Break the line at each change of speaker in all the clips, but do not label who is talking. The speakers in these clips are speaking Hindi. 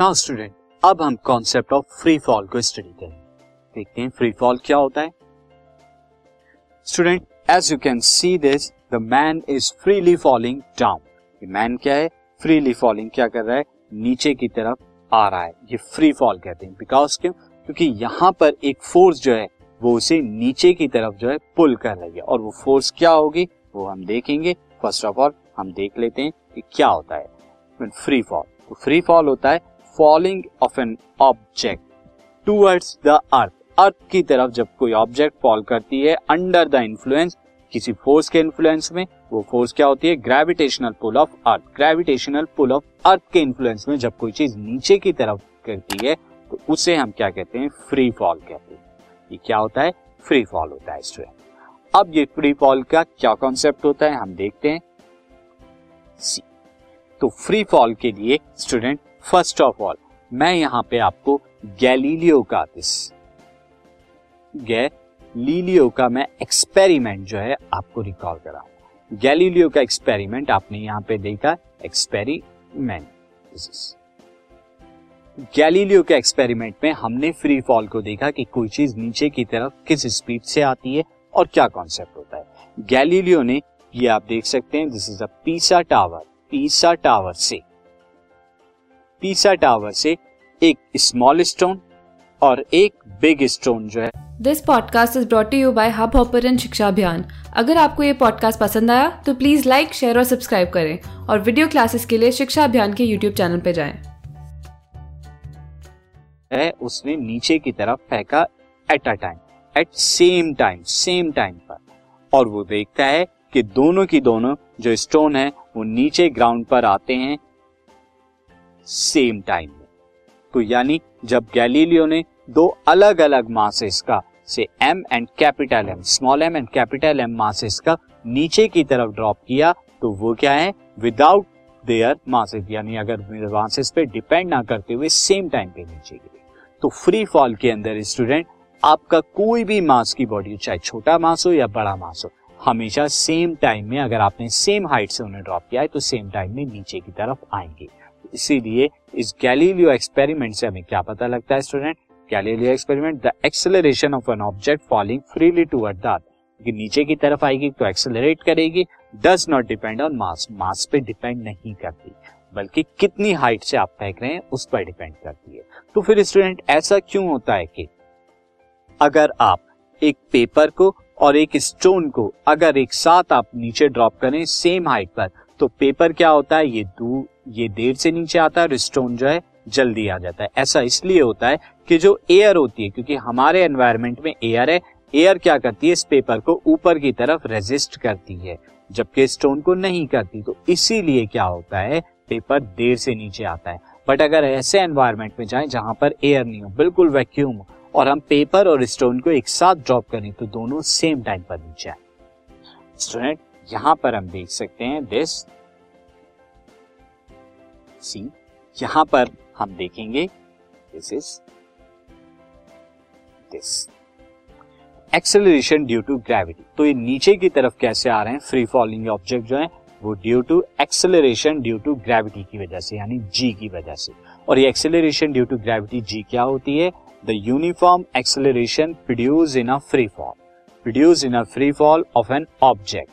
नाउ स्टूडेंट अब हम कॉन्सेप्ट ऑफ़ फ्री फॉल को स्टडी करेंगे। देखते हैं फ्री फॉल क्या होता है। Student as you can see this the man is freely falling down man क्या है? फ्रीली फॉलिंग क्या कर रहा है? नीचे की तरफ़ आ रहा है। ये फ्री फॉल कहते हैं। बिकॉज़ क्यों? क्योंकि यहाँ पर एक फोर्स जो है, वो उसे नीचे की तरफ़ जो है पुल कर रही है। और वो फोर्स क्या होगी? वो हम देखेंगे। फ़र्स्ट ऑफ़ ऑल हम देख लेते हैं कि क्या होता है। फ्री फॉल तो फ्री फॉल होता है। Falling of an object towards the earth earth की तरफ़ जब कोई ऑब्जेक्ट फॉल करती है अंडर द इन्फ्लुएंस किसी फोर्स के इन्फ्लुएंस में, वो फोर्स क्या होती है? Gravitational pull of earth gravitational pull of earth के इन्फ्लुएंस में जब कोई चीज़ नीचे की तरफ़ करती है तो उसे हम क्या कहते हैं? फ्री फॉल कहते हैं। ये क्या होता है? फ्री फॉल होता है स्टूडेंट अब ये फ्री फॉल का क्या कॉन्सेप्ट होता है? हम देखते हैं। सी तो फ्री फॉल के लिए स्टूडेंट फ़र्स्ट ऑफ़ ऑल मैं यहाँ पे आपको गैलीलियो का दिस गैलीलियो का मैं एक्सपेरिमेंट जो है आपको रिकॉल कराऊँगा। गैलीलियो का एक्सपेरिमेंट आपने यहाँ पे देखा एक्सपेरिमेंट गैलीलियो के एक्सपेरिमेंट में हमने फ्री फॉल को देखा कि कोई चीज़ नीचे की तरफ़ किस स्पीड से आती है और क्या कॉन्सेप्ट होता है। गैलीलियो ने ये आप देख सकते हैं दिस इज़ अ पीसा टावर पीसा टावर से। पीसा टावर से एक स्मॉल स्टोन और एक बिग स्टोन जो है।
This podcast is brought you by Hubhopper Shiksha Abhiyan अगर आपको ये पॉडकास्ट पसंद आया तो प्लीज़ लाइक शेयर और सब्सक्राइब करें और वीडियो क्लासेस के लिए शिक्षा अभियान के यूट्यूब चैनल पर जाएँ।
है उसने नीचे की तरफ़ फेंका at a time at same time same time पर। और वो देखता है कि दोनों की दोनों जो स्टोन है वो नीचे ग्राउंड पर आते हैं सेम टाइम में। तो यानी जब गैलीलियो ने दो अलग अलग मासेस का, से M and capital M small M and capital M masses का नीचे की तरफ़ ड्रॉप किया तो वो क्या है? विदाउट देयर मासेस, यानी अगर मासेस पे डिपेंड ना करते हुए सेम टाइम पे नीचे गिरे। तो फ्री फॉल के अंदर स्टूडेंट आपका कोई भी मास की बॉडी चाहे छोटा मास हो या बड़ा मास हो, हमेशा सेम टाइम में अगर आपने सेम हाइट से उन्हें ड्रॉप किया है तो सेम टाइम में नीचे की तरफ़ आएँगे। इसीलिए इस गैलीलियो एक्सपेरिमेंट से हमें क्या पता लगता है student Galileo experiment the acceleration of an object falling freely toward the earth नीचे की तरफ़ आएगी तो एक्सेलरेट करेगी does not depend on mass mass पे डिपेंड नहीं करती, बल्कि कितनी हाइट से आप फेंक रहे हैं, उस पर डिपेंड करती है। तो फिर स्टूडेंट ऐसा क्यों होता है कि अगर आप एक पेपर को और एक स्टोन को अगर एक साथ आप नीचे ड्रॉप करें सेम हाइट पर तो पेपर क्या होता है? ये दूर ये देर से नीचे आता है और स्टोन जो है, जल्दी आ जाता है। ऐसा इसलिए होता है कि जो एयर होती है, क्योंकि हमारे एनवायरमेंट में एयर है एयर क्या करती है? इस पेपर को ऊपर की तरफ़ रेजिस्ट करती है, जबकि स्टोन को नहीं करती। तो इसीलिए क्या होता है पेपर देर से नीचे आता है। बट अगर ऐसे एनवायरमेंट में जाए जहाँ पर एयर नहीं हो, बिल्कुल वैक्यूम और हम पेपर और स्टोन को एक साथ ड्रॉप करें तो दोनों सेम टाइम पर नीचे आए। स्टूडेंट यहाँ पर हम देख सकते हैं दिस सी। यहाँ पर हम देखेंगे this is this acceleration due to gravity तो ये नीचे की तरफ़ कैसे आ रहे हैं? फ्री फॉलिंग ऑब्जेक्ट जो है, वो due to acceleration due to gravity की वजह से, यानी जी की वजह से। और ये acceleration due to gravity G क्या होती है? The uniform acceleration produce in a free fall produce in a free fall of an object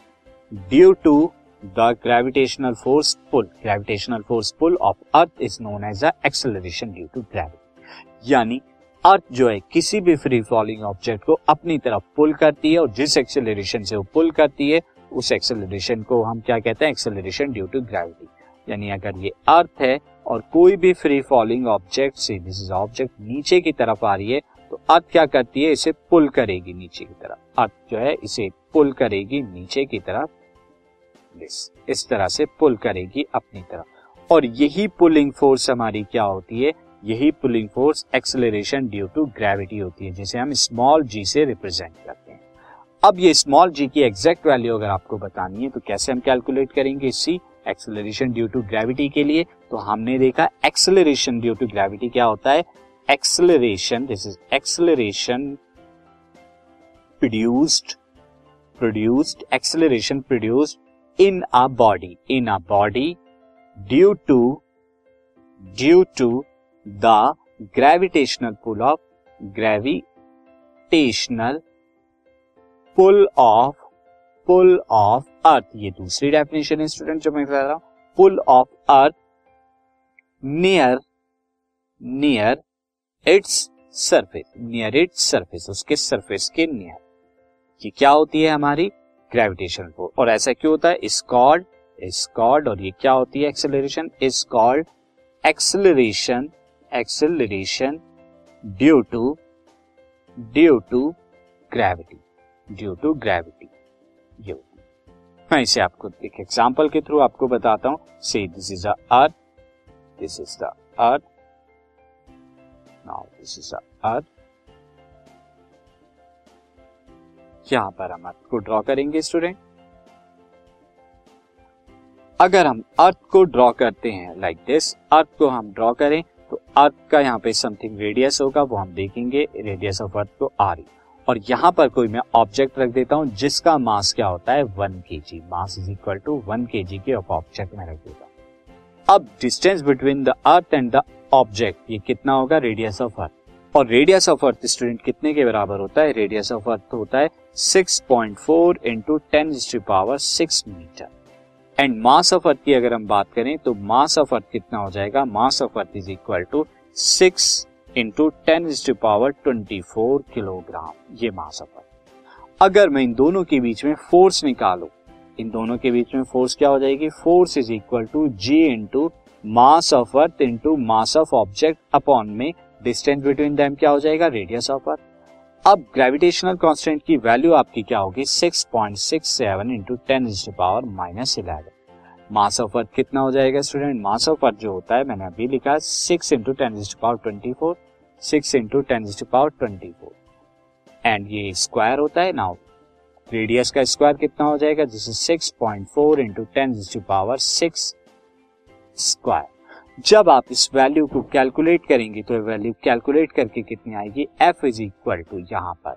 due to the gravitational force pull gravitational force pull of earth is known as acceleration due to gravity यानी अर्थ जो है, किसी भी फ्री फॉलिंग ऑब्जेक्ट को अपनी तरफ़ पुल करती है और जिस एक्सेलरेशन से वो पुल करती है, उस एक्सेलरेशन को हम क्या कहते हैं? एक्सेलरेशन ड्यू टू ग्रेविटी यानी, अगर ये अर्थ है और कोई भी फ्री फॉलिंग ऑब्जेक्ट से दिस इज़ ऑब्जेक्ट नीचे की तरफ़ आ रही है तो अर्थ क्या करती है? इसे पुल करेगी नीचे की तरफ़. अर्थ जो है, इसे पुल करेगी नीचे की तरफ़. दिस इस तरह से पुल करेगी अपनी तरफ़। और यही पुलिंग फोर्स हमारी क्या होती है? यही pulling force acceleration due to gravity होती है, जिसे हम स्मॉल जी से रिप्रेजेंट करते हैं। अब ये स्मॉल जी की एग्जैक्ट वैल्यू अगर आपको बतानी है तो कैसे हम कैलकुलेट करेंगे इसी एक्सेलरेशन ड्यू टू ग्रेविटी के लिए। तो हमने देखा एक्सेलरेशन ड्यू टू ग्रेविटी क्या होता है? Acceleration this is acceleration produced produced acceleration produced in a body in a body due to due to the gravitational pull of gravitational pull of pull of earth ये दूसरी डेफिनेशन है स्टूडेंट जो मैं कह रहा हूँ. Pull of earth near near its surface near its surface उसके सरफेस के नियर ये क्या होती है हमारी? ग्रेविटेशन फोर्स और ऐसा क्यों होता है? इस कॉल्ड और ये क्या होती है? Acceleration is called acceleration acceleration due to due to gravity due to gravity ये मैं इसे आपको एक एग्जांपल के थ्रू आपको बताता हूँ। से this is earth this is the earth now this is earth यहाँ पर हम अर्थ को ड्रॉ करेंगे, स्टूडेंट। अगर हम अर्थ को ड्रॉ करते हैं लाइक दिस अर्थ को हम ड्रॉ करें तो अर्थ का यहाँ पे समथिंग रेडियस होगा, वो हम देखेंगे रेडियस ऑफ़ अर्थ को आ रही और यहाँ पर कोई मैं ऑब्जेक्ट रख देता हूँ, जिसका मास क्या होता है? One K G mass is equal to one K G के ऑब्जेक्ट में रख देता हूँ। अब distance between the earth and the object ये कितना होगा? रेडियस ऑफ़ अर्थ और रेडियस ऑफ़ अर्थ स्टूडेंट कितने के बराबर होता है? रेडियस ऑफ़ अर्थ होता है 6.4 point four into ten power six metre and mass of earth की अगर हम बात करें तो मास ऑफ़ अर्थ कितना हो जाएगा? Mass of earth is equal to six into ten power twenty four kilogram ये मास ऑफ़ अर्थ अगर मैं इन दोनों के बीच में फोर्स निकालू, इन दोनों के बीच में फोर्स क्या हो जाएगी? Force is equal to G into mass of earth into mass of object upon में डिस्टेंस बिटवीन दैम क्या हो जाएगा? रेडियस ऑफ़ अर्थ अब ग्रेविटेशनल कांस्टेंट की वैल्यू आपकी क्या होगी? 6.67 point six seven into ten power minus eleven mass of earth कितना हो जाएगा स्टूडेंट मास ऑफ़ अर्थ जो होता है, मैंने अभी लिखा है six into ten power twenty four six into ten power twenty four and ये स्क्वायर होता है नाउ रेडियस का स्क्वायर कितना हो जाएगा? जिससे six point four into ten power six square जब आप इस वैल्यू को कैलकुलेट करेंगे तो वैल्यू कैलकुलेट करके कितनी आएगी? एफ़ इज़ इक्वल टू यहाँ पर।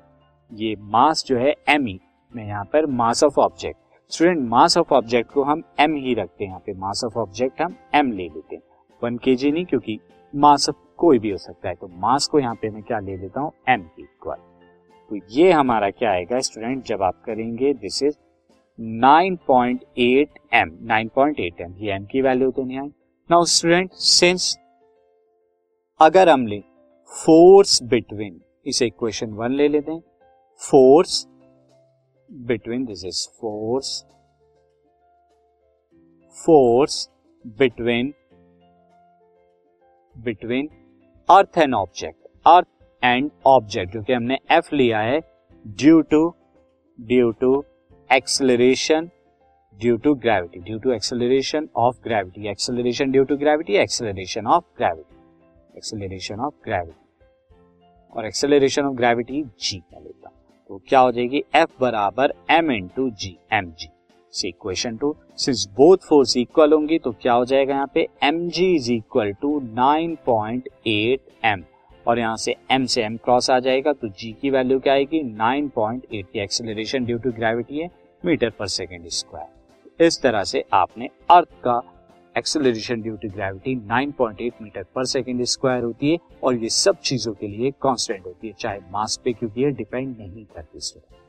ये मास जो है एम ई e, में यहाँ पर mass of object student mass of object को हम एम ही रखते हैं। यहाँ पे मास ऑफ़ ऑब्जेक्ट हम एम ले लेते हैं। वन के जी नहीं क्योंकि मास ऑफ़ कोई भी हो सकता है। तो मास को यहाँ पे मैं क्या ले लेता हूँ? एम इक्वल तो ये हमारा क्या आएगा स्टूडेंट जब आप करेंगे दिस इज़ 9.8 एम 9.8 एम ये एम की वैल्यू तो नहीं आई नाउ स्टूडेंट सिंस अगर हम ले फोर्स बिटवीन इसे इक्वेशन वन ले लेते हैं। Force between this is force force between between earth and object earth and object क्योंकि हमने एफ़ लिया है due to due to acceleration due to gravity due to acceleration of gravity acceleration due to gravity acceleration of gravity acceleration of gravity और एक्सेलरेशन ऑफ़ ग्रेविटी जी का लेता तो क्या हो जाएगी? एफ़ बराबर M into G M G equation two since both force equal होंगी तो क्या हो जाएगा यहाँ पे? M G is equal to nine point eight M और यहाँ से एम से एम क्रॉस आ जाएगा तो जी की वैल्यू क्या आएगी? Nine point eight acceleration due to gravity है मीटर पर सेकेंड स्क्वायर इस तरह से आपने अर्थ का acceleration due to gravity 9.8 metre पर सेकेंड स्क्वायर होती है और ये सब चीज़ों के लिए कांस्टेंट होती है, चाहे मास पे क्योंकि ये डिपेंड नहीं करती स्टूडेंट